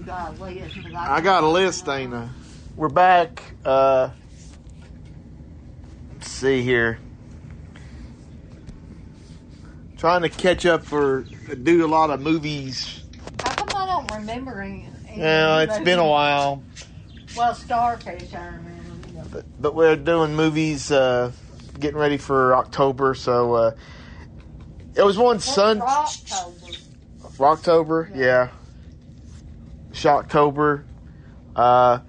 you got a list. because I got a list, Dana. We're back. Uh, let's see here. Trying to catch up for do a lot of movies. How come I don't remember any? any Yeah, it's been a while, Well, Starfish, I remember. you know. but, but we're doing movies. Uh, getting ready for October, so uh, it was one Sun Rocktober. Rocktober, yeah. Shocktober. Uh,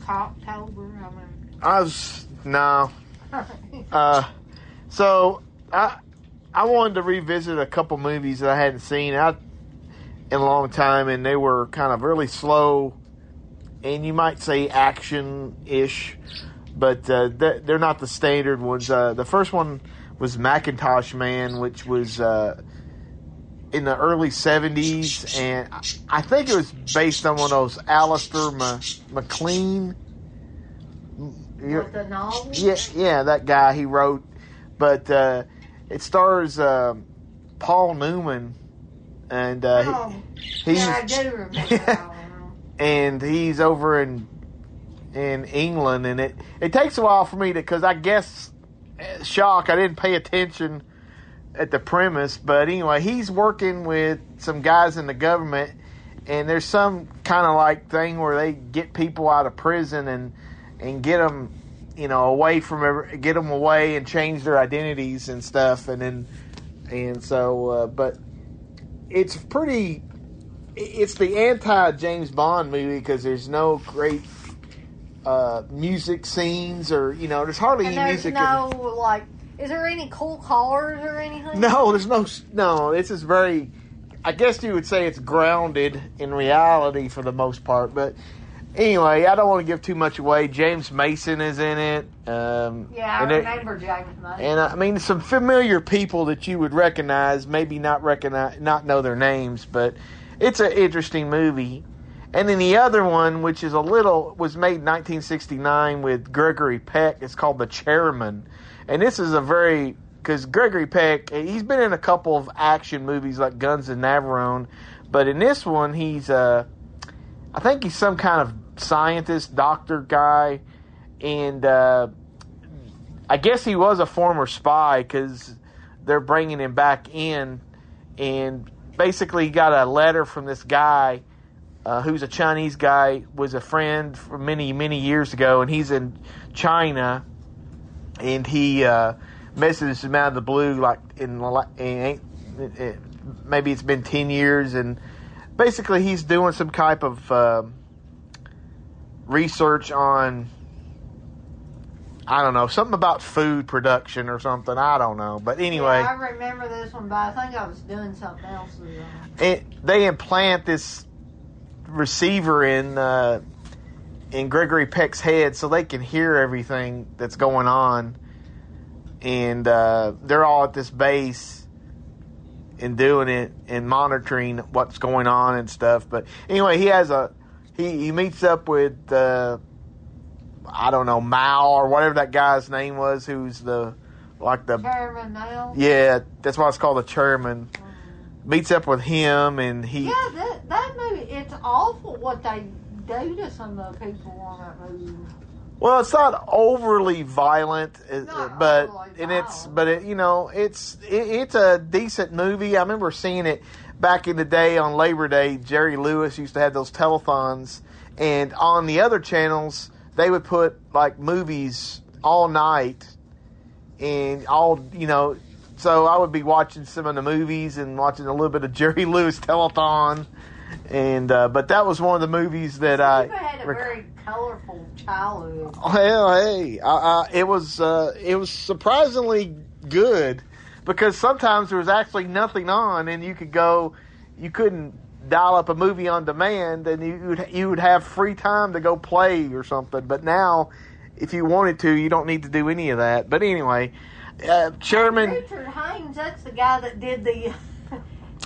Cocktober, I mean. I was no. Uh, so I I wanted to revisit a couple movies that I hadn't seen out in a long time, and they were kind of really slow, and you might say action ish, but uh, th- they're not the standard ones. Uh, the first one was Mackintosh Man, which was uh, in the early '70s, and I- think it was based on one of those Alistair Ma- MacLean. With the novel? yeah, yeah, that guy he wrote, but uh, it stars um Paul Newman, and uh, Oh, he, yeah, I he's do remember and he's over in in England, and it it takes a while for me to because I guess eh, shock I didn't pay attention at the premise, but anyway, he's working with some guys in the government, and there's some kind of like thing where they get people out of prison and and get them you know away from every, get them away and change their identities and stuff, and then and so uh, but it's pretty it's the anti James Bond movie because there's no great uh, music scenes or you know there's hardly And any there's music. no, like, is there any cool cars or anything? no, there's no no. This is very. I guess you would say it's grounded in reality for the most part, but anyway, I don't want to give too much away. James Mason is in it. Um, Yeah, I and it- remember James Mason. and I mean, some familiar people that you would recognize, maybe not recognize, not know their names, but it's an interesting movie. And then the other one, which is a little, was made in 1969 with Gregory Peck. It's called The Chairman, and this is a very because Gregory Peck, he's been in a couple of action movies like Guns of Navarone, but in this one, he's uh, I think he's some kind of scientist, doctor guy, and uh, I guess he was a former spy because they're bringing him back in, and basically he got a letter from this guy uh, who's a Chinese guy, was a friend for many many years ago, and he's in China, and he uh, messages him out of the blue like in, in it, maybe it's been ten years, and basically he's doing some type of um research on I don't know something about food production or something. I don't know, but anyway, Yeah, I remember this one, but I think I was doing something else. it, they implant this receiver in uh, in Gregory Peck's head so they can hear everything that's going on, and uh, they're all at this base and doing it and monitoring what's going on and stuff. But anyway, he has a he, he meets up with uh, I don't know Mao or whatever that guy's name was, who's the like the Chairman now. yeah, that's why it's called the chairman. Meets up with him, and he Yeah, that that movie. It's awful what they to some of the people on that movie. well, it's not overly violent, uh, Not but overly and it's but it, you know it's it, it's a decent movie. I remember seeing it back in the day on Labor Day. Jerry Lewis used to have those telethons, and on the other channels they would put like movies all night, and all you know. So I would be watching some of the movies and watching a little bit of Jerry Lewis telethon, And uh, but that was one of the movies that I. You had a rec- very colorful childhood. Well, hey, I, I, it was uh, it was surprisingly good because sometimes there was actually nothing on, and you could go, you couldn't dial up a movie on demand, and you would you would have free time to go play or something. But now, if you wanted to, you don't need to do any of that. But anyway, uh, Sherman, Richard Haynes, that's the guy that did the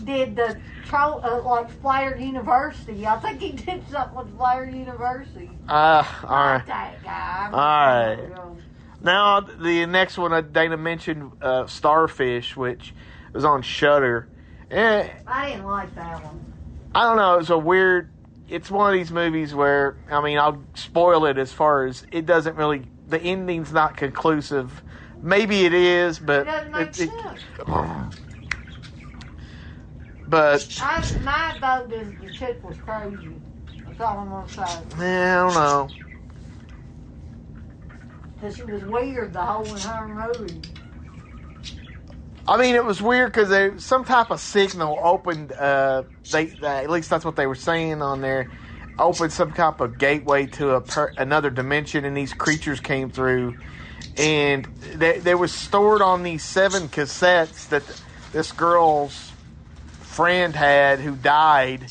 did the tro- uh, like Flyer University. I think he did something with Flyer University. uh, all right. That guy. All right. Now the next one uh, Dana mentioned, uh, Starfish, which was on Shudder. Eh, I didn't like that one. I don't know. It's a weird. It's one of these movies where I mean I'll spoil it as far as it doesn't really. The ending's not conclusive. Maybe it is, It but doesn't make it- it- sense. but I, my vote is the chick was crazy. That's all I'm gonna say. eh, I don't know. Cause she was weird the whole entire movie. I mean, it was weird because they some type of signal opened. Uh, they uh, at least that's what they were saying on there. Opened some type of gateway to a per, another dimension, and these creatures came through, and they, they was stored on these seven cassettes that this girl's friend had who died,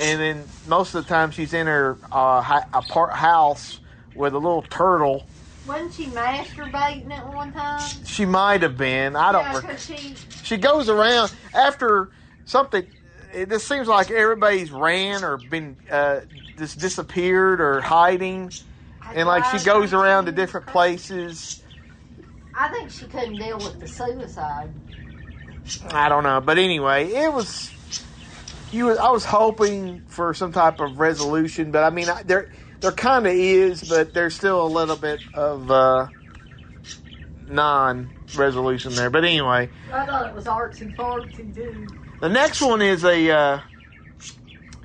and then most of the time she's in her uh, apart house with a little turtle. Wasn't she masturbating at one time? She might have been. I don't. Rec- she she goes around after something. It just seems like everybody's ran or been uh, just disappeared or hiding, and like she goes around to different places. I think she couldn't deal with the suicide. I don't know, but anyway, it was. You, was- I was hoping for some type of resolution, but I mean, I, there, there kind of is, but there's still a little bit of uh, non-resolution there. But anyway, I thought it was artsy fartsy too. The next one is a uh,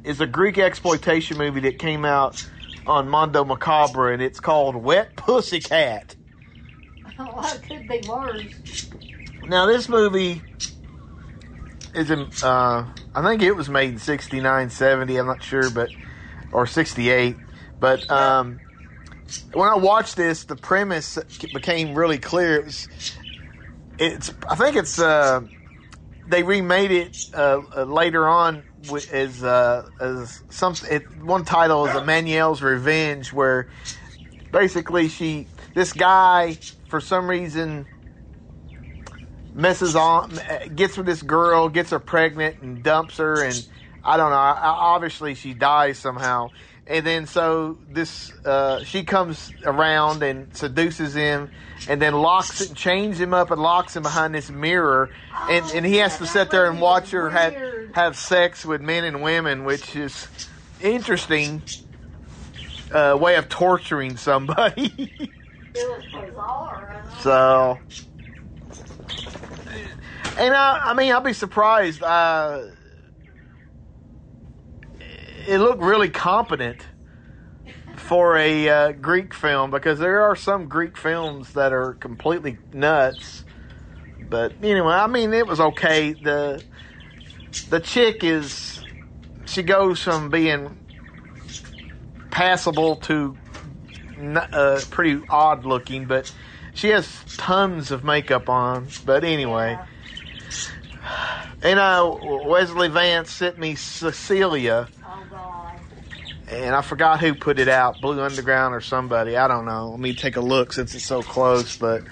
is a Greek exploitation movie that came out on Mondo Macabro, and it's called Wet Pussycat. Oh, it could be worse. Now, this movie is in, uh, I think it was made in 69, 70, I'm not sure, but, or 68. But, um, when I watched this, the premise became really clear. It was, it's, I think it's, uh, they remade it, uh, uh, later on as, uh, as some, it, one title is Emmanuel's Revenge, where basically she, this guy, for some reason, messes on, gets with this girl, gets her pregnant, and dumps her, and I don't know. Obviously, she dies somehow, and then so this uh, she comes around and seduces him, and then locks it, chains him up, and locks him behind this mirror, and and he has to sit there and watch her have have sex with men and women, which is interesting. Uh, way of torturing somebody. It was bizarre. I know. So, and I, I mean, I'll be surprised. Uh, it looked really competent for a uh, Greek film because there are some Greek films that are completely nuts. But anyway, I mean, it was okay. the The chick is she goes from being passable to uh, pretty odd looking, but she has tons of makeup on. But anyway, Yeah. And uh, Wesley Vance sent me Cecilia, Oh God. and I forgot who put it out, Blue Underground or somebody. I don't know. Let me take a look since it's so close. But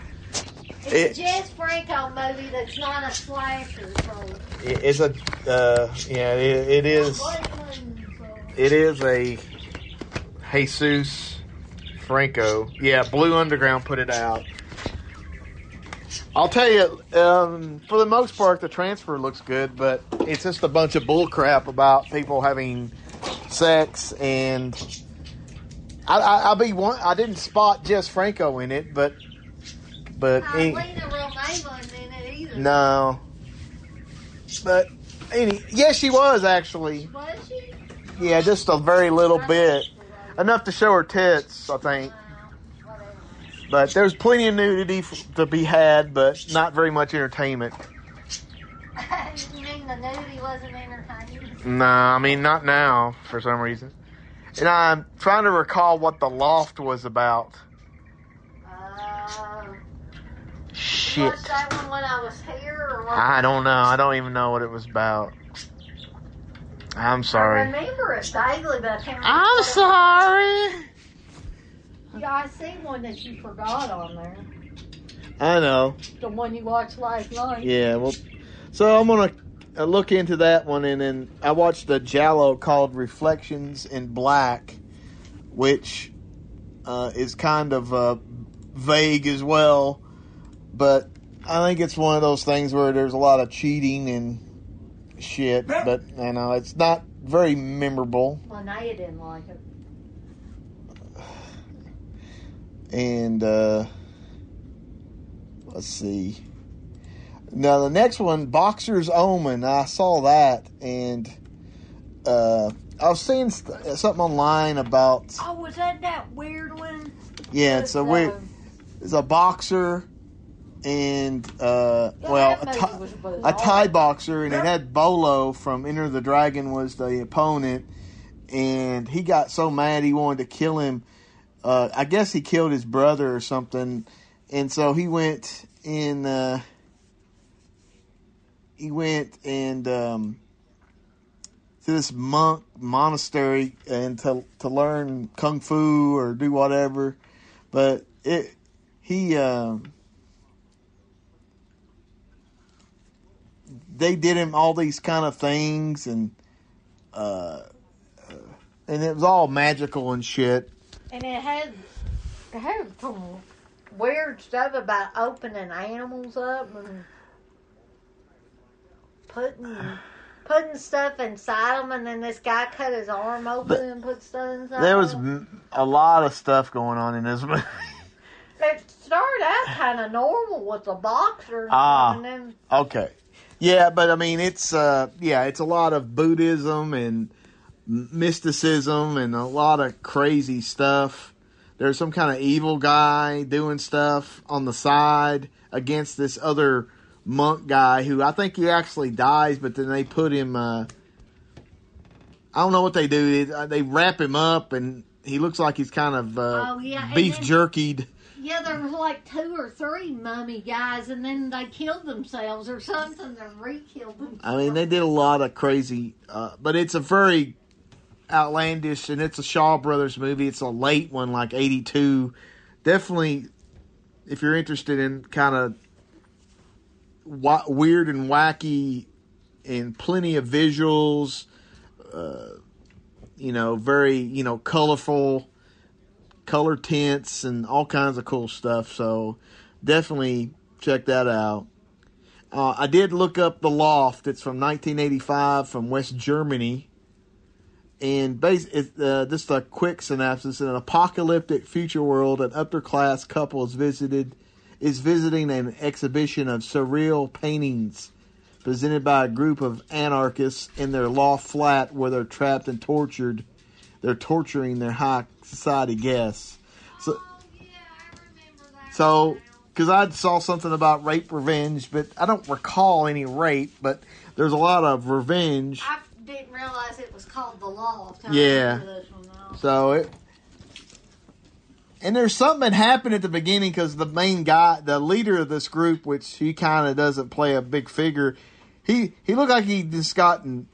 It's It- a Jess Franco movie that's not a slasher. So. it's a uh, yeah, it, it is. It is a Jesus Franco. Yeah, Blue Underground put it out. I'll tell you, um, for the most part, the transfer looks good, but it's just a bunch of bull crap about people having sex and. I, I, I'll be one. I didn't spot Jess Franco in it, but but any- Lina Romay wasn't in it either. no. But any, yes, she was actually. Was she? Yeah, just a very little bit. Enough to show her tits, I think. But there's plenty of nudity f- to be had, but not very much entertainment. you mean the nudie wasn't entertaining? Nah, I mean not now for some reason. And I'm trying to recall what the loft was about. Uh, Shit. watched that one when I was here, or what? I don't know. I don't even know what it was about. I'm I sorry. remember it vaguely, but I can't remember. I'm sorry. Yeah, I see one that you forgot on there. I know. The one you watched last night. Yeah, well, so I'm gonna uh, look into that one, and then I watched the giallo called Reflections in Black, which uh, is kind of uh, vague as well, but I think it's one of those things where there's a lot of cheating and shit, but you know, it's not very memorable, Well, Naya didn't like it. And uh, let's see. Now the next one, Boxer's Omen. I saw that, and uh, I was seeing st- something online about Oh, was that that weird one? yeah, it's a weird. uh, It's a boxer, and uh, Yeah, well, that a, movie Thai- was a. Thai boxer, and it had Bolo from Enter the Dragon was the opponent, and he got so mad he wanted to kill him. Uh, I guess he killed his brother or something, and so he went in. Uh, he went and um, to this monk monastery and to to learn kung fu or do whatever, but it he. Um, they did him all these kind of things and uh, and it was all magical and shit. And it had it had some weird stuff about opening animals up and putting putting stuff inside them, and then this guy cut his arm open But and put stuff inside. There was 'em. m- a lot of stuff going on in this movie. It started out kind of normal with the boxers, Ah. and then okay, yeah, but I mean it's uh yeah it's a lot of Buddhism and m- mysticism and a lot of crazy stuff. There's some kind of evil guy doing stuff on the side against this other monk guy who I think he actually dies, but then they put him. Uh, I don't know what they do. They, uh, they wrap him up, and he looks like he's kind of uh, Oh, yeah, beef then- jerkied. yeah, there was like two or three mummy guys, and then they killed themselves or something. They re-killed themselves. I mean, they did a lot of crazy, uh, but it's a very outlandish, and it's a Shaw Brothers movie. It's a late one, like '82. Definitely, if you're interested in kind of wa- weird and wacky, and plenty of visuals, uh, you know, very you know colorful, color tints, and all kinds of cool stuff. So definitely check that out. Uh, I did look up The Loft. It's from 1985 from West Germany. And base, uh, just a quick synopsis: In an apocalyptic future world, an upper class couple is visited is visiting an exhibition of surreal paintings presented by a group of anarchists in their loft flat where they're trapped and tortured. They're torturing their high society guests. So, so, because I saw something about rape revenge, but I don't recall any rape, but there's a lot of revenge. I didn't realize it was called the. I Yeah. remember this one now. So it, and there's something that happened at the beginning because the main guy, the leader of this group, which he kind of doesn't play a big figure, he he looked like he just gotten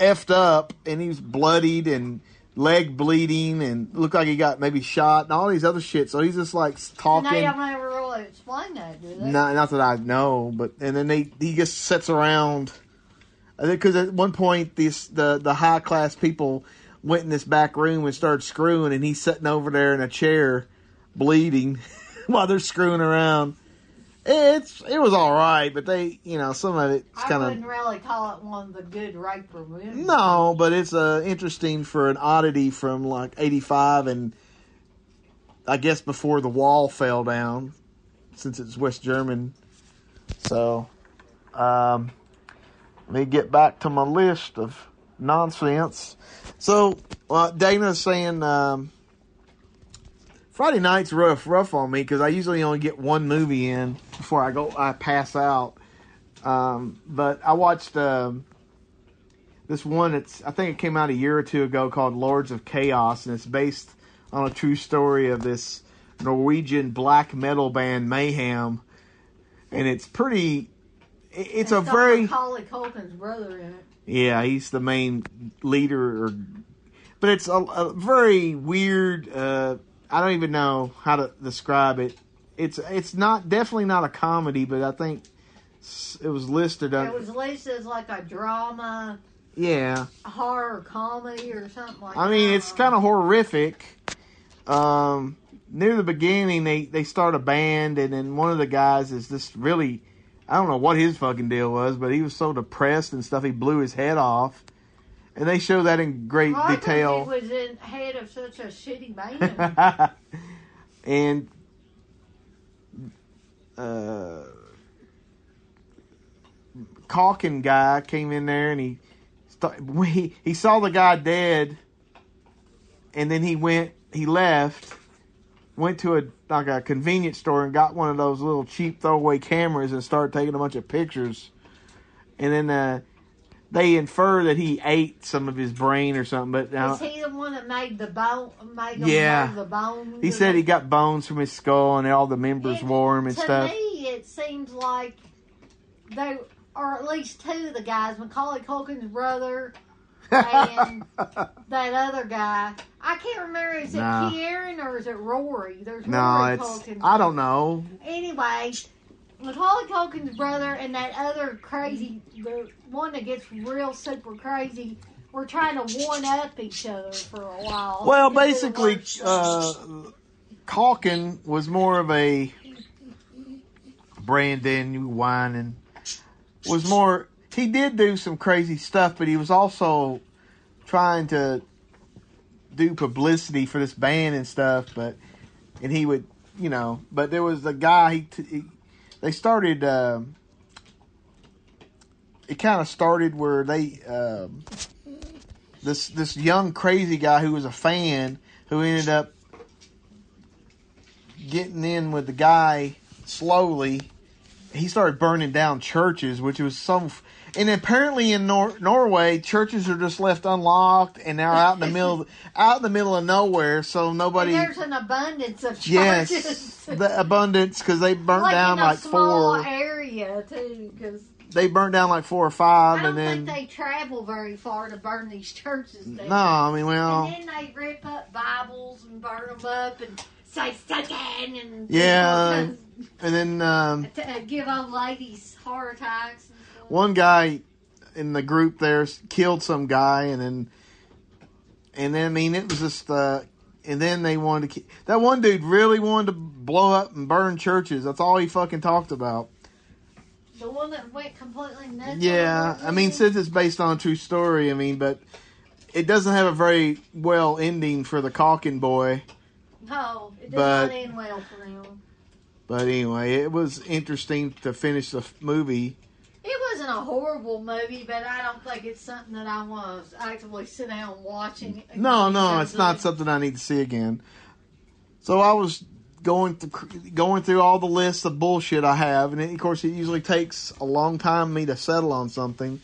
effed up and he was bloodied and leg bleeding and looked like he got maybe shot and all these other shit. So he's just like And talking. they don't ever really explain that, do they? Not, not that I know, but and then they he just sits around. I because at one point these the the high class people went in this back room and started screwing, and he's sitting over there in a chair, bleeding, while they're screwing around. It's it was all right, but they you know some of it's I kind wouldn't of really call it one of the good rape revenge. no, but it's uh, interesting for an oddity from like '85 and I guess before the wall fell down, since it's West German. So, um, me get back to my list of nonsense. So, uh, Dana's saying um, Friday night's rough, rough on me because I usually only get one movie in before I go. I pass out. Um, but I watched um, this one. It's I think it came out a year or two ago called Lords of Chaos, and it's based on a true story of this Norwegian black metal band Mayhem, and it's pretty. It- It's a very Macaulay Culkin's brother in it. yeah. He's the main leader, or, but it's a, a very weird. Uh, I don't even know how to describe it. It's it's not definitely not a comedy, but I think it was listed. It was listed as like a drama, yeah. horror comedy, or something like. I mean, that. it's kind of horrific. Um, near the beginning, they they start a band, and then one of the guys is just really, I don't know what his fucking deal was, but he was so depressed and stuff, he blew his head off, and they show that in great Well, detail. It was in head of such a shitty band. and uh, Culkin guy came in there and he st- he he saw the guy dead, and then he went he left, went to a like a convenience store and got one of those little cheap throwaway cameras and started taking a bunch of pictures, and then. Uh, they infer that he ate some of his brain or something, but now Is he the one that made the bone? Made Yeah. the bones. he said he got bones from his skull and all the members It- wore him and to stuff. To me, it seems like they, or at least two of the guys, Macaulay Culkin's brother and that other guy. I can't remember. Is it No. Kieran or is it Rory? There's No, Rory it's. I don't know. Anyway, Macaulay Culkin's brother and that other crazy, the one that gets real super crazy, were trying to one up each other for a while. Well, basically, uh, was more of a Brandon, whining. Was more. He did do some crazy stuff, but he was also trying to do publicity for this band and stuff. But and he would, you know. But there was a guy. He, he they started. Um, it kind of started where they. Um, this this young crazy guy who was a fan who ended up getting in with the guy slowly. He started burning down churches, which was some. And apparently in Nor- Norway, churches are just left unlocked and they're out in the middle, out in the middle of nowhere, so nobody. And there's an abundance of churches. Yes, the abundance because they burnt like down like small four. area too, because They burnt down like four or I five, don't and then think they travel very far to burn these churches down. no, I mean, well, And then they rip up Bibles and burn them up and say Satan and Yeah, and then um, uh, give old ladies heart attacks. One guy in the group there killed some guy, and then and then I mean it was just uh, and then they wanted to ki- that one dude really wanted to blow up and burn churches. That's all he fucking talked about. The one that went completely nuts. Yeah, I mean since it's based on a true story, I mean, but it doesn't have a very well ending for the Culkin boy. no, it did but- not end well for them. But anyway, it was interesting to finish the movie. A horrible movie, but I don't think it's something that I want to actively sit down watching. No, no, it's not something I need to see again. So I was going through going through all the lists of bullshit I have, and it, of course it usually takes a long time me to settle on something.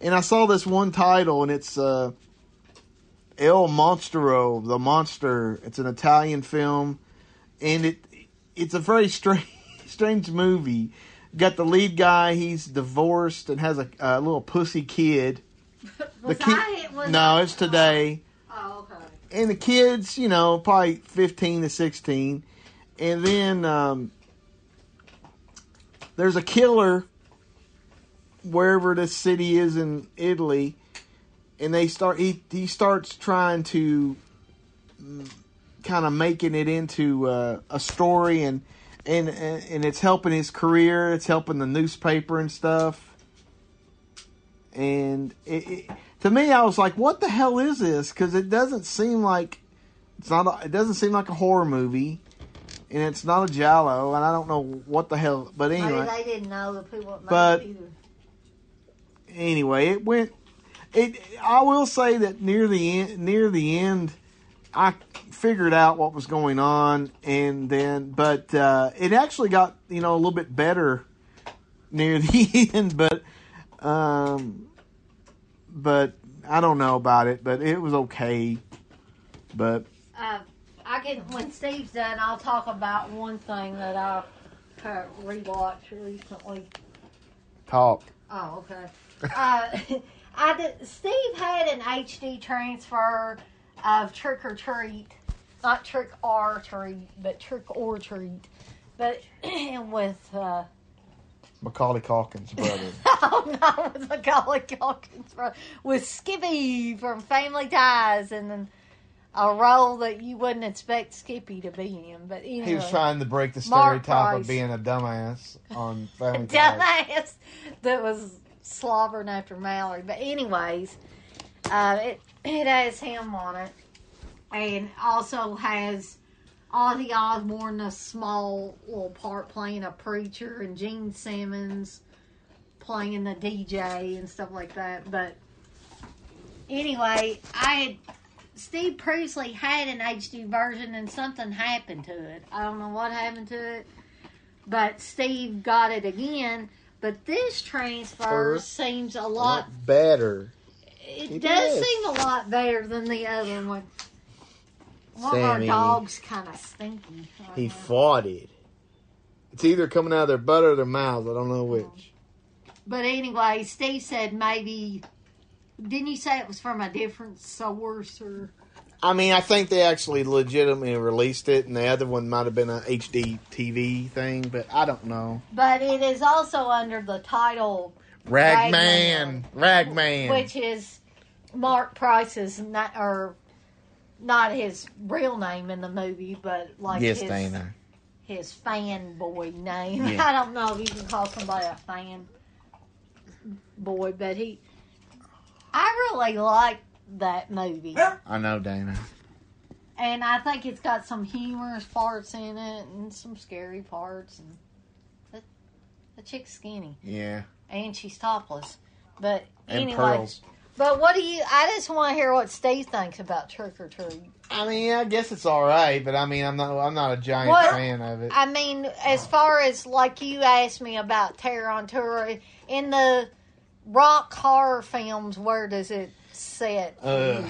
And I saw this one title, and it's uh, El Monstro, the monster. It's an Italian film, and it it's a very strange strange movie. Got the lead guy; he's divorced and has a, a little pussy kid. The kid, no, it's today Oh, okay. and the kids, you know, probably 15 to 16. And then um, there's a killer wherever this city is in Italy, and they start he he starts trying to kind of making it into uh, a story and, and and it's helping his career, it's helping the newspaper and stuff. And it, it, to me, I was like, "What the hell is this?" Because it doesn't seem like it's not. A, it doesn't seem like a horror movie, and it's not a giallo, and I don't know what the hell. But anyway, Maybe they didn't know the people But- anyway, it went. It. I will say that near the end, near the end, I figured out what was going on, and then, but uh, it actually got you know a little bit better near the end, but um, but I don't know about it. But it was okay. But Uh, I can when Steve's done, I'll talk about one thing that I uh, rewatched recently. talk. Oh, okay. uh, I did, Steve had an HD transfer of Trick or Treat, not Trick or Treat, but Trick or Treat, but with uh, Macaulay Culkins' brother. oh no, with Macaulay Culkin's brother, with Skippy from Family Ties, and then a role that you wouldn't expect Skippy to be in. But anyway, he was trying to break the stereotype of being a dumbass on Family Ties. dumbass that was slobbering after Mallory. But anyways, uh, it it has him on it, and also has Ozzy Osbourne, a small little part playing a preacher, and Gene Simmons playing the DJ and stuff like that. But anyway, I had. Steve Priestley had an HD version and something happened to it. I don't know what happened to it but Steve got it again. But this transfer First, seems a lot. better. It it does is. seem a lot better than the other one. One of our dogs kind of stinky. He it. It's either coming out of their butt or their mouths. I don't know oh. which. But anyway, Steve said maybe. Didn't you say it was from a different source or? I mean, I think they actually legitimately released it, and the other one might have been a HD TV thing, but I don't know. But it is also under the title, Ragman, Ragman. which is Mark Price's not or not his real name in the movie, but like yes, his, Dana. his fanboy name. Yeah. I don't know if you can call somebody a fan boy, but he. I really like that movie, I know, Dana. and I think it's got some humorous parts in it and some scary parts, and the, the chick's skinny Yeah, and she's topless. But and anyway, pearls. But what do you? I just want to hear what Steve thinks about Trick or Treat. I mean, I guess it's all right, but I mean, I'm not. I'm not a giant What- fan of it. I mean, as far as like you asked me about Terror on Tour, in the rock horror films, where does it set? for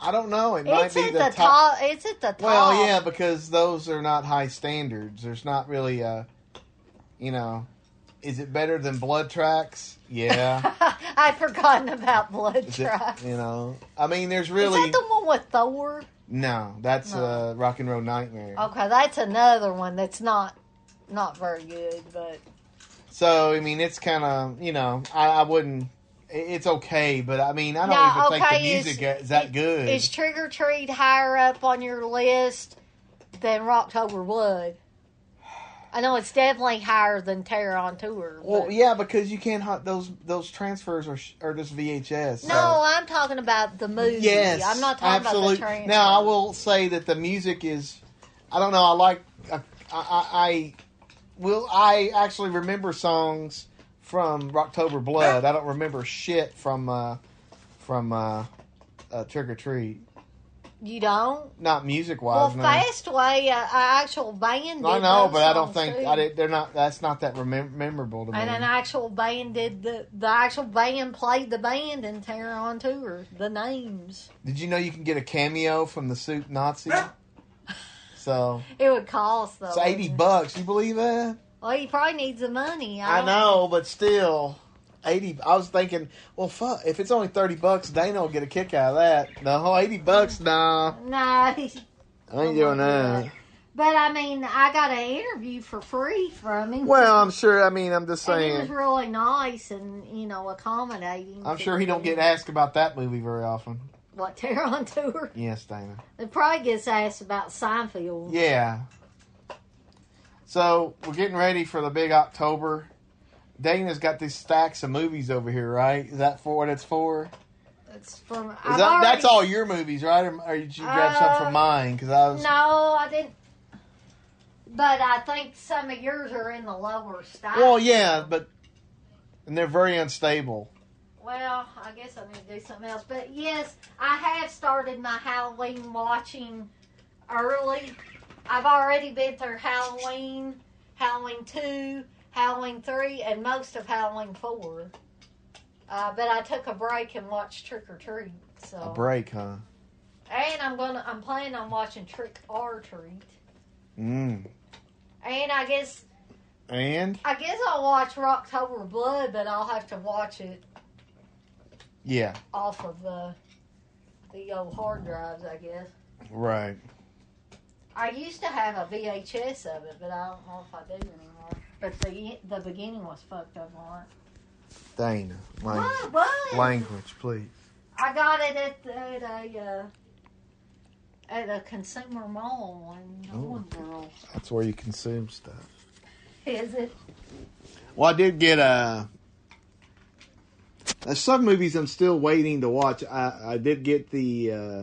I don't know. It might It's be at the, the, top. It's at the top. Well, yeah, because those are not high standards. There's not really a, you know, is it better than Blood Tracks? Yeah. I'd forgotten about Blood Is it- Tracks. you know, I mean, there's Is really that the one with Thor? no. That's No. uh, Rock and Roll Nightmare. Okay, that's another one that's not not very good, but So I mean, it's kind of you know, I, I wouldn't. i- It's okay, but I mean, I don't No, even think okay, the is- music is that good. is Trick or Treat higher up on your list than Rocktober Blood? I know it's definitely higher than Terror on Tour. well, but- yeah, because you can't. hu- Those those transfers are sh- are just VHS. so- No, I'm talking about the movie. Yes, I'm not talking absolutely. about the transfer. Now I will say that the music is, I don't know. I like. I, I, I will. I actually remember songs from Rocktober Blood. I don't remember shit from uh, from uh, uh, Trick or Treat. You don't? Not music Well, wise. no. Fastway, uh, an actual band. Did I know, but I don't think too. I did, they're not. That's not that remem- memorable to me. And an actual band did the the actual band played the band and Terror on Tour. The names. Did you know you can get a cameo from the soup Nazi? so It would cost though. it's eighty bucks. You believe that? Well, he probably needs the money. I don't- know, but still, eighty. I was thinking, well, fuck. If it's only thirty bucks, Dana will get a kick out of that. No, eighty bucks, nah. No, he's, I ain't doing that. but I mean, I got an interview for free from him. Well, I'm sure. I mean, I'm just and he was really nice and you know accommodating. I'm sure he don't get asked about that movie very often. what Terror on Tour. Yes, Dana. It probably gets asked about Seinfeld. Yeah. So we're getting ready for the big October. Dana's got these stacks of movies over here, right? Is that for what it's for? It's from. Is that, already- that's all your movies, right? Or, or did you grab some Uh, from mine? Because I was. No, I didn't. But I think some of yours are in the lower stack. Well, yeah, but and they're very unstable. Well, I guess I need to do something else. But yes, I have started my Halloween watching early. I've already been through Halloween, Halloween 2, Halloween three and most of Halloween four. Uh, but I took a break and watched Trick or Treat. So A break, huh? and I'm gonna I'm planning on watching Trick or Treat. Mm. And I guess And I guess I'll watch Rocktober Blood, but I'll have to watch it yeah, off of the the old hard drives. I guess right. I used to have a VHS of it, but I don't know if I do anymore. But the the beginning was fucked up on it. Dana, lang- What? What? language, please. I got it at, at a uh, at a consumer mall in Oh. Owensboro. That's where you consume stuff. Is it? Well, I did get uh There's some movies I'm still waiting to watch. I, I did get the uh,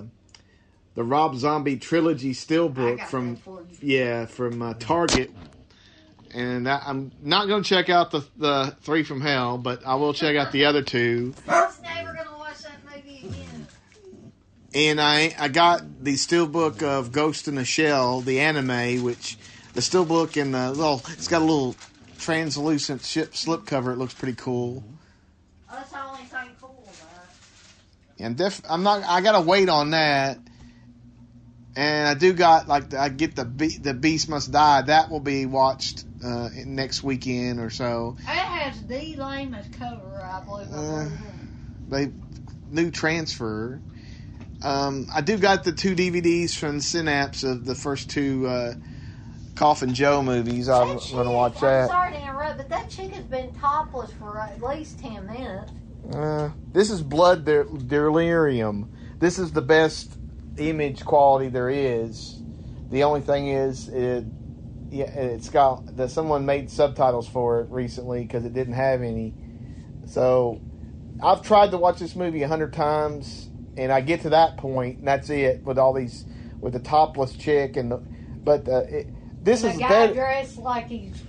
the Rob Zombie trilogy I steelbook from that for you. yeah from uh, Target, and that, I'm not going to check out the the Three from Hell, but I will check out the other two. Never gonna watch that movie again. And I I got the steelbook of Ghost in the Shell, the anime, which the steelbook and the little it's got a little translucent ship slip cover. It looks pretty cool. That's the only thing cool about it. And def- I'm not. I gotta wait on that. And I do got like I get the Be- the Beast Must Die. That will be watched uh, next weekend or so. It has the lamest cover, I believe. Uh. They new transfer. Um, I do got the two DVDs from Synapse of the first two uh, Coffin Joe movies. I'm That gonna chick- watch I'm that. sorry to interrupt, but that chick has been topless for at least ten minutes. Uh, this is Blood Del- Delirium. This is the best image quality there is. The only thing is, it yeah, it's got that someone made subtitles for it recently because it didn't have any. So I've tried to watch this movie a hundred times, and I get to that point, and that's it with all these with the topless chick and the, but uh, it, this The is guy dressed like he's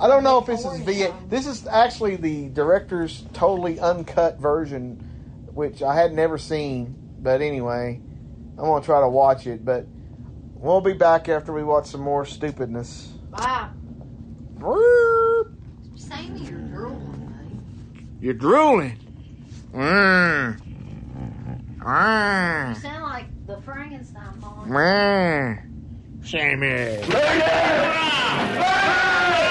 I don't know if this is time. This is actually the director's totally uncut version, which I had never seen. But anyway, I'm gonna try to watch it. But we'll be back after we watch some more stupidness. wow. Whoop. Same you're drooling, You're drooling. Mm. mate. Mm. You sound like the Frankenstein monster. Mm. Sammy.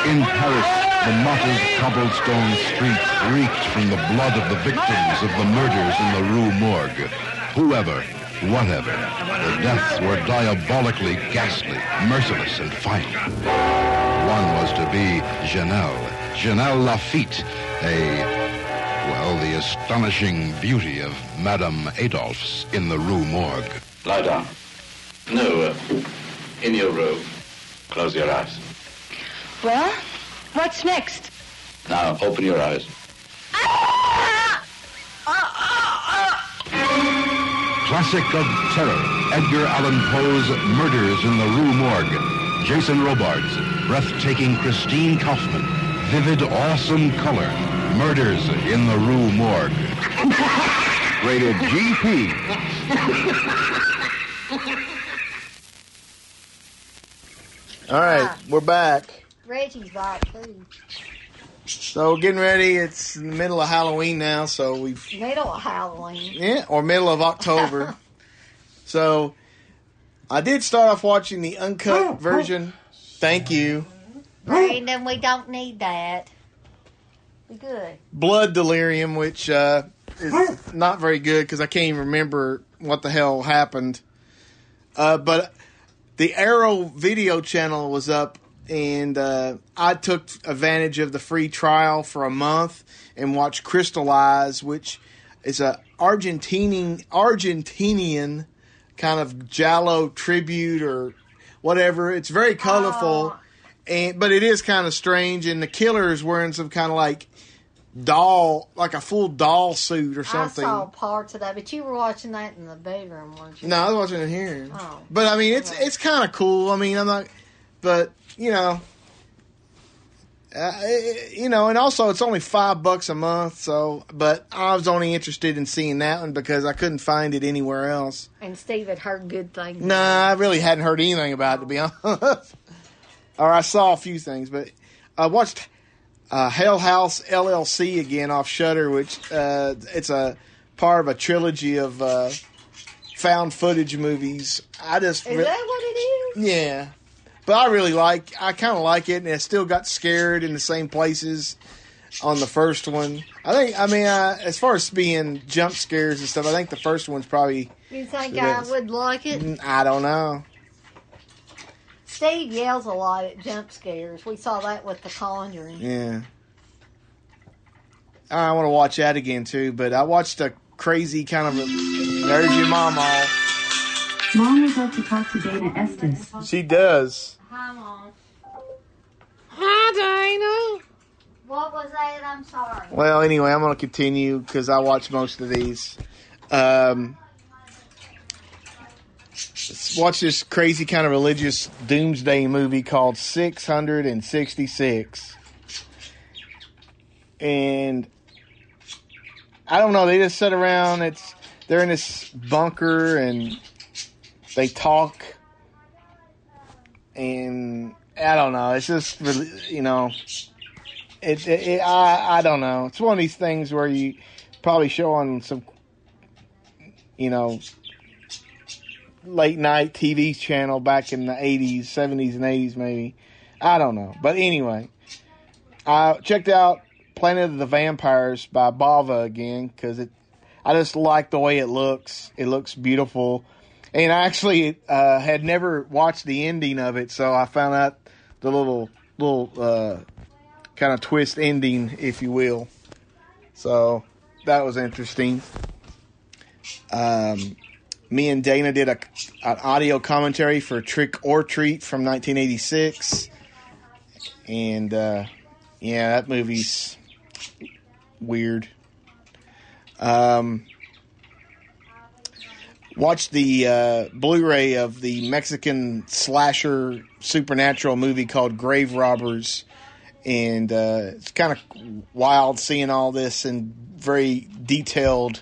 In Paris, the mottled cobblestone streets reeked from the blood of the victims of the murders in the Rue Morgue. Whoever, whatever, the deaths were diabolically ghastly, merciless, and final. One was to be Janelle, Janelle Lafitte, a, well, the astonishing beauty of Madame Adolphe's in the Rue Morgue. Lie down. No, uh, in your robe. Close your eyes. Well, what's next? Now, open your eyes. Classic of terror. Edgar Allan Poe's Murders in the Rue Morgue. Jason Robards, breathtaking Christine Kaufmann, vivid, awesome color. Murders in the Rue Morgue. Rated GP. All right, we're back. Reggie's back too. So getting ready. It's in the middle of Halloween now, so we've Middle of Halloween. Yeah, or middle of October. so I did start off watching the uncut version. Thank you. Brandon, we don't need that. We good. Blood Delirium, which uh, is not very good because I can't even remember what the hell happened. Uh, but the Arrow video channel was up, and uh, I took advantage of the free trial for a month and watched Crystal Eyes, which is a Argentinian Argentinian kind of giallo tribute or whatever. It's very colorful, Aw. and but it is kind of strange. And the killer is wearing some kind of like doll, like a full doll suit or something. I saw parts of that, but you were watching that in the bedroom, weren't you? No, I was watching it here. Oh. But I mean, it's Okay. it's kind of cool. I mean, I'm not, but you know, uh, you know, and also it's only five bucks a month. So, but I was only interested in seeing that one because I couldn't find it anywhere else. And Steve had heard good things. Nah, I really hadn't heard anything about it to be honest. or I saw a few things, but I watched uh, Hell House LLC again off Shudder, which uh, it's a part of a trilogy of uh, found footage movies. I just Is re- that what it is? yeah, but I really like. I kind of like it, and it still got scared in the same places on the first one. I think. I mean, uh, as far as being jump scares and stuff, I think the first one's probably. You think I would like it? mm, I don't know. Steve yells a lot at jump scares. We saw that with The Conjuring. Yeah. I want to watch that again too, but I watched a crazy kind of. A, there's your mom all. Mom would like to talk to Dana Estes. She does. Hi, Mom. Hi, Dana. What was that? I'm sorry. Well, anyway, I'm going to continue because I watch most of these. Um, watch this crazy kind of religious doomsday movie called 666. And I don't know, they just sit around, it's they're in this bunker and they talk and I don't know, it's just really, you know, it, it, it I, I don't know. It's one of these things where you probably show on some, you know, late night TV channel back in the 80s, 70s, and 80s, maybe. I don't know. But anyway, I checked out Planet of the Vampires by Bava again because it. I just like the way it looks. It looks beautiful, and I actually uh, had never watched the ending of it, so I found out the little little uh, kind of twist ending, if you will. So that was interesting. Um, me and Dana did a an audio commentary for Trick or Treat from 1986, and uh, yeah, that movie's weird. Um, watched the uh, Blu-ray of the Mexican slasher supernatural movie called Grave Robbers, and uh, it's kind of wild seeing all this in very detailed,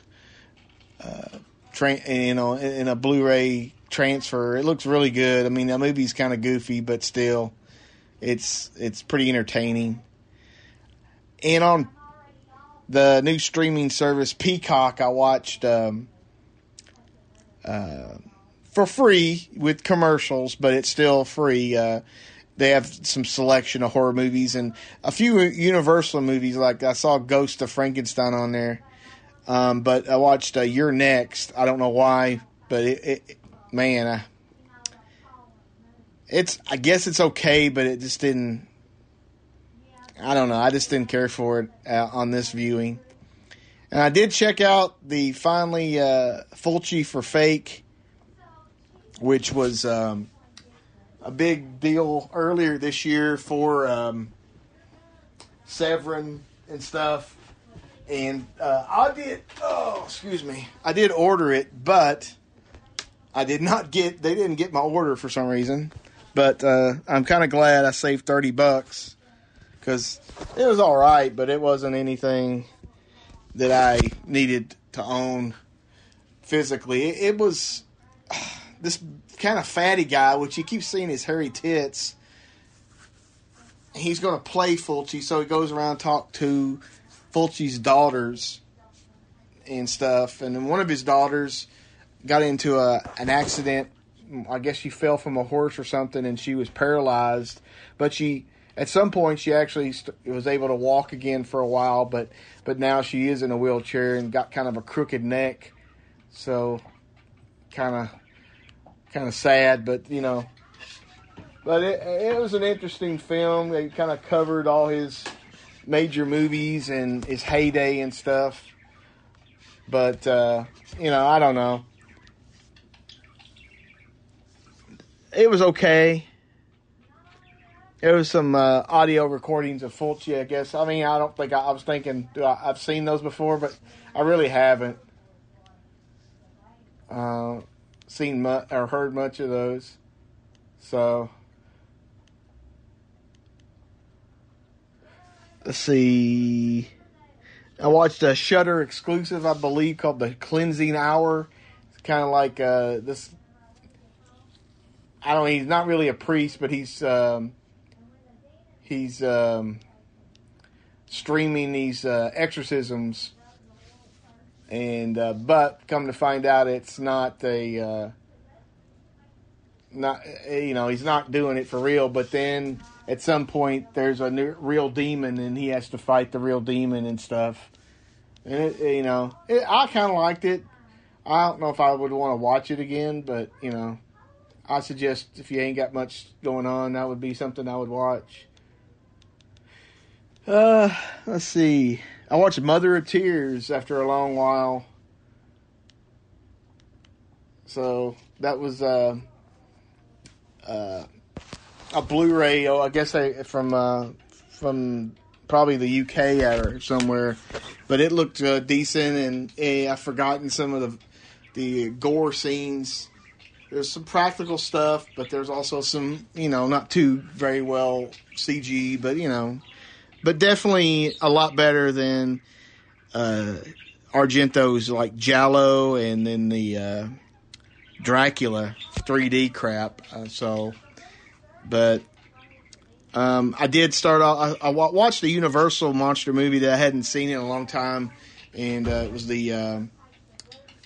uh, tra- you know, in in a Blu-ray transfer. It looks really good. I mean, the movie's kind of goofy, but still, it's it's pretty entertaining. And on the new streaming service Peacock, I watched um, uh, for free with commercials, but it's still free. Uh, they have some selection of horror movies and a few Universal movies. Like I saw Ghost of Frankenstein on there, um, but I watched uh, You're Next. I don't know why, but it, it man, I, it's I guess it's okay, but it just didn't. I don't know. I just didn't care for it uh, on this viewing. And I did check out the finally uh, Fulci for Fake, which was um, a big deal earlier this year for um, Severin and stuff. And uh, I did, oh, excuse me, I did order it, but I did not get, they didn't get my order for some reason. But uh, I'm kind of glad I saved 30 bucks because it was all right, but it wasn't anything that I needed to own physically. It, it was this kind of fatty guy, which you keep seeing his hairy tits. He's going to play Fulci, so he goes around and talk to Fulci's daughters and stuff. And then one of his daughters got into a an accident. I guess she fell from a horse or something, and she was paralyzed. But she, at some point, she actually st- was able to walk again for a while. But but now she is in a wheelchair and got kind of a crooked neck. So kind of kind of sad, but you know. But it, it was an interesting film. They kind of covered all his major movies and his heyday and stuff. But uh, you know, I don't know. It was okay. There was some uh, audio recordings of Fulci, I guess. I mean, I don't think I, I was thinking I, I've seen those before, but I really haven't uh, seen or heard much of those. So let's see. I watched a Shudder exclusive, I believe, called The Cleansing Hour. It's kind of like uh, this. I don't. He's not really a priest, but he's um, he's um, streaming these uh, exorcisms, and uh, but come to find out it's not a uh, not you know he's not doing it for real. But then at some point there's a new, real demon, and he has to fight the real demon and stuff. And it, you know, it, I kind of liked it. I don't know if I would want to watch it again, but you know, I suggest if you ain't got much going on, that would be something I would watch. Uh, let's see. I watched Mother of Tears after a long while. So that was uh, uh, a Blu-ray. Oh, I guess I, from uh, from probably the UK or somewhere, but it looked uh, decent, and eh, I've forgotten some of the the gore scenes. There's some practical stuff, but there's also some, you know, not too very well CG, but you know, but definitely a lot better than uh, Argento's like Giallo and then the uh, Dracula 3D crap. Uh, so, but um, I did start off. I, I watched the Universal monster movie that I hadn't seen in a long time, and uh, it was the uh,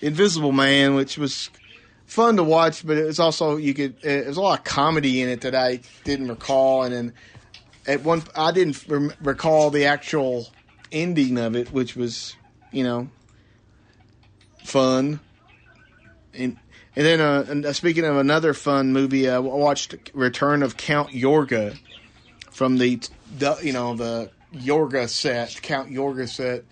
Invisible Man, which was fun to watch, but it was also you could. It was a lot of comedy in it that I didn't recall, and then at one I didn't rem- recall the actual ending of it, which was you know fun. And and then uh, and, uh, speaking of another fun movie, uh, I watched Return of Count Yorga from the, the you know the Yorga set, Count Yorga set.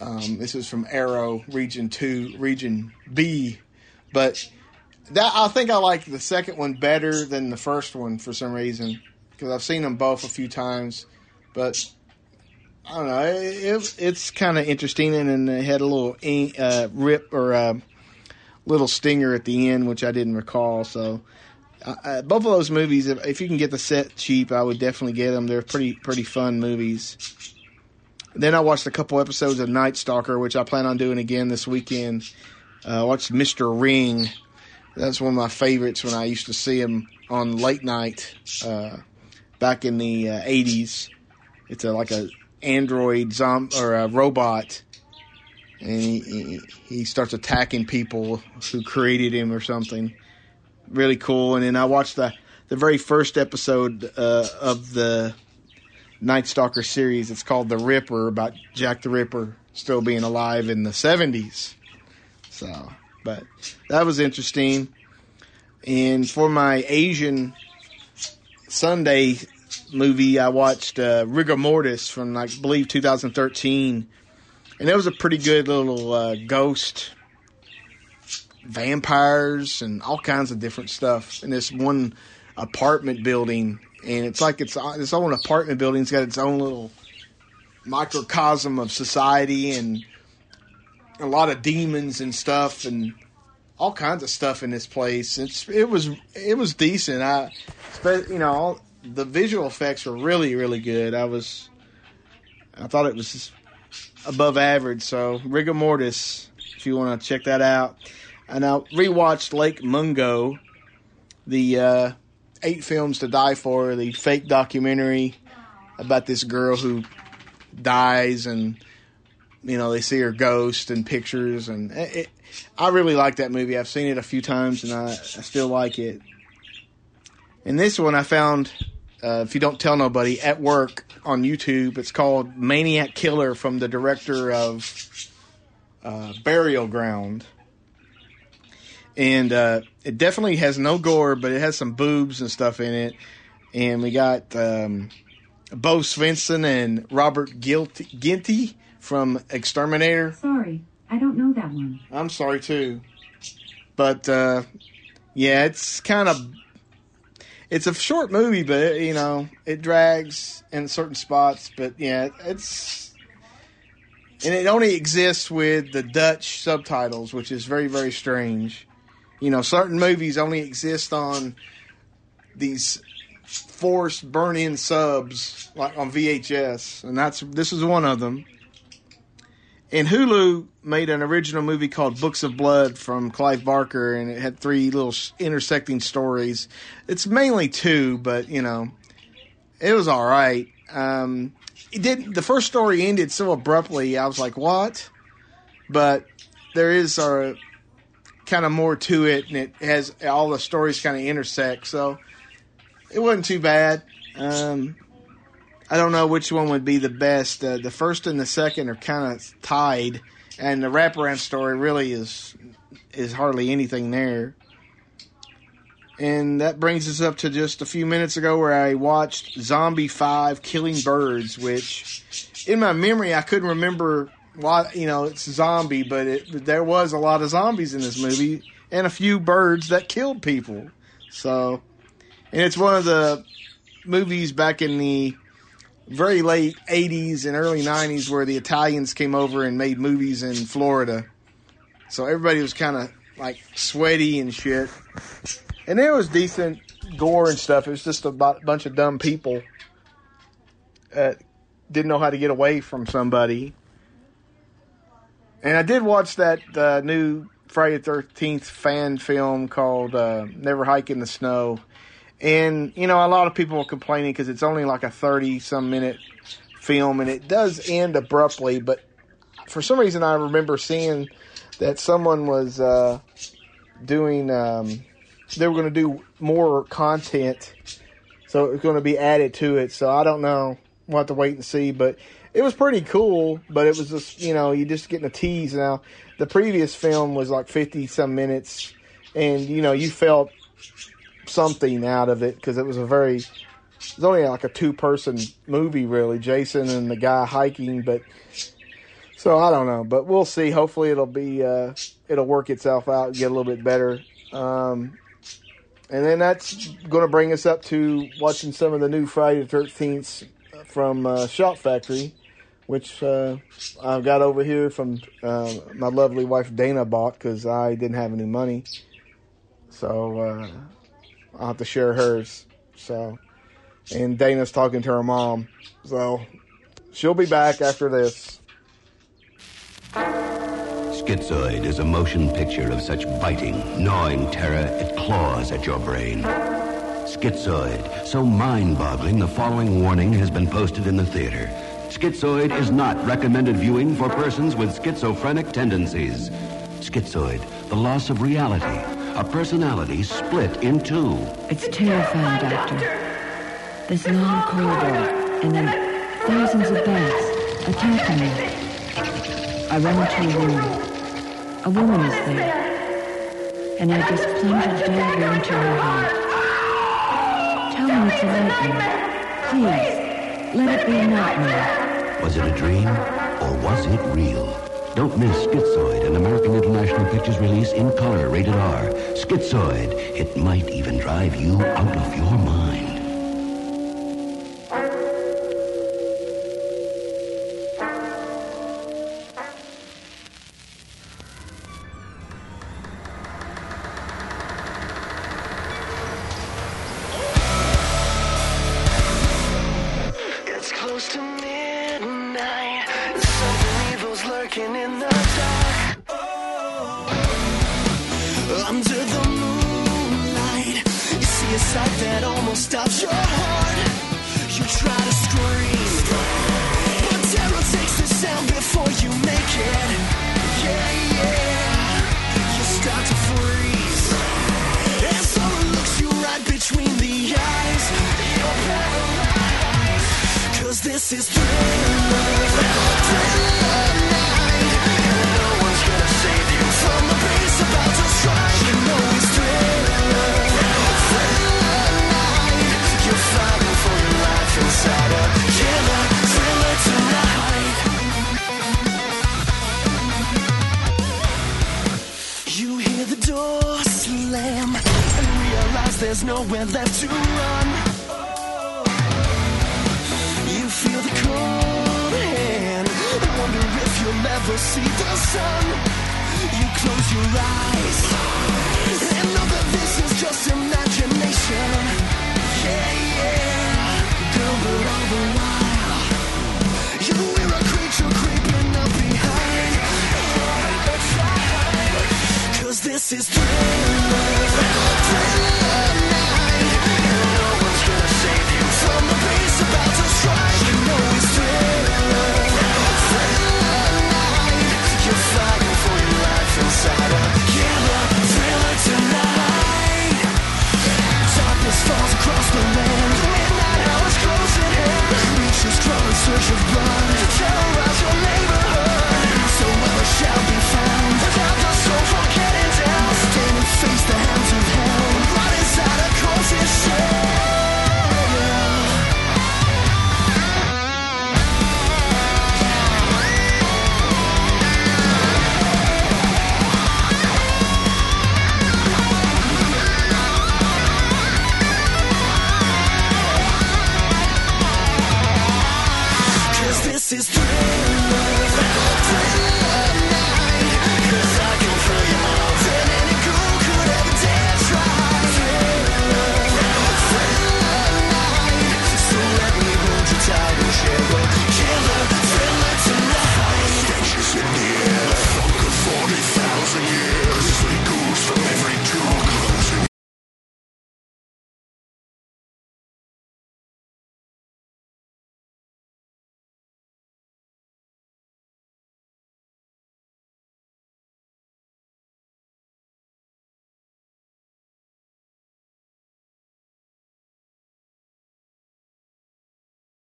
Um, this is from Arrow Region Two, Region B, but that I think I like the second one better than the first one for some reason because I've seen them both a few times, but I don't know. It, it's kind of interesting, and then it had a little uh, rip or a little stinger at the end, which I didn't recall. So uh, both of those movies, if, if, you can get the set cheap, I would definitely get them. They're pretty pretty fun movies. Then I watched a couple episodes of Night Stalker, which I plan on doing again this weekend. Uh, watched Mr. Ring. That's one of my favorites when I used to see him on late night uh, back in the uh, 80s. It's a, like a android zom- or a robot, and he, he, he starts attacking people who created him or something. Really cool. And then I watched the the very first episode uh, of the Night Stalker series. It's called The Ripper, about Jack the Ripper still being alive in the 70s. So, but that was interesting. And for my Asian Sunday movie, I watched uh, Rigor Mortis from, I believe, 2013. And it was a pretty good little uh, ghost, vampires, and all kinds of different stuff in this one apartment building. And it's like it's its own apartment building. It's got its own little microcosm of society and a lot of demons and stuff and all kinds of stuff in this place. It's it was it was decent. I, you know, the visual effects were really really good. I was, I thought it was above average. So rigor mortis, if you want to check that out. And I rewatched Lake Mungo, the uh, eight films to die for, the fake documentary about this girl who dies and you know they see her ghost and pictures and it, it, i really like that movie i've seen it a few times and i, I still like it and this one i found uh, if you don't tell nobody at work on youtube it's called maniac killer from the director of uh, burial ground and uh, it definitely has no gore but it has some boobs and stuff in it and we got um, Bo Svenson and Robert Ginty from Exterminator. Sorry, I don't know that one. I'm sorry too, but uh, yeah, it's kind of it's a short movie, but you know it drags in certain spots. But yeah, it's and it only exists with the Dutch subtitles, which is very very strange. You know, certain movies only exist on these forced burn in subs like on VHS, and that's this is one of them. And Hulu made an original movie called Books of Blood from Clive Barker, and it had three little intersecting stories. It's mainly two, but you know, it was all right. Um, it did the first story ended so abruptly. I was like, "What?" But there is a kind of more to it, and it has all the stories kind of intersect. So it wasn't too bad. Um, I don't know which one would be the best. Uh, the first and the second are kind of tied, and the wraparound story really is is hardly anything there. And that brings us up to just a few minutes ago where I watched Zombie 5 Killing Birds, which in my memory I couldn't remember why, you know, it's zombie, but it, there was a lot of zombies in this movie and a few birds that killed people. So, and it's one of the movies back in the very late 80s and early 90s where the Italians came over and made movies in Florida. So everybody was kind of like sweaty and shit. And there was decent gore and stuff. It was just a bunch of dumb people that didn't know how to get away from somebody. And I did watch that uh, new Friday the 13th fan film called uh, Never Hike in the Snow. And, you know, a lot of people are complaining because it's only like a 30 some minute film and it does end abruptly. But for some reason, I remember seeing that someone was uh, doing, um, they were going to do more content. So it's going to be added to it. So I don't know. We'll have to wait and see. But it was pretty cool. But it was just, you know you're just getting a tease now. The previous film was like 50 some minutes. And, you know, you felt something out of it because it was a very it was only like a two person movie really jason and the guy hiking but so i don't know but we'll see. Hopefully it'll be uh it'll work itself out and get a little bit better. Um and then that's going to bring us up to watching some of the new friday the 13th from uh, Shout Factory which uh, i've got over here from uh, my lovely wife dana bought because i didn't have any money. So uh, I'll have to share hers. So, and Dana's talking to her mom. So, she'll be back after this. Schizoid is a motion picture of such biting, gnawing terror it claws at your brain. Schizoid, so mind-boggling the following warning has been posted in the theater. Schizoid is not recommended viewing for persons with schizophrenic tendencies. Schizoid, the loss of reality, a personality split in two. It's terrifying, Doctor. This long corridor, and then thousands of bats attacking me. I run into a room. A woman is there. And I just plunge a dagger into her heart. Tell me it's a nightmare. Please, let it be a nightmare. Was it a dream or was it real? Don't miss Schizoid, an American International Pictures release in color, rated R. Schizoid. It might even drive you out of your mind. Lurking in the dark. Oh, under the moonlight, you see a sight that almost stops your heart. You try to scream, but terror takes the sound before you make it. Yeah, yeah. You start to freeze, and someone looks you right between the eyes. You're paralyzed. Cause this is thriller, thriller there's nowhere left to run. Oh. You feel the cold hand, I wonder if you'll ever see the sun. You close your eyes and know that this is just imagination. Yeah, yeah, girl, but all the while you're a creature creeping up behind. Cause this is thriller. thriller.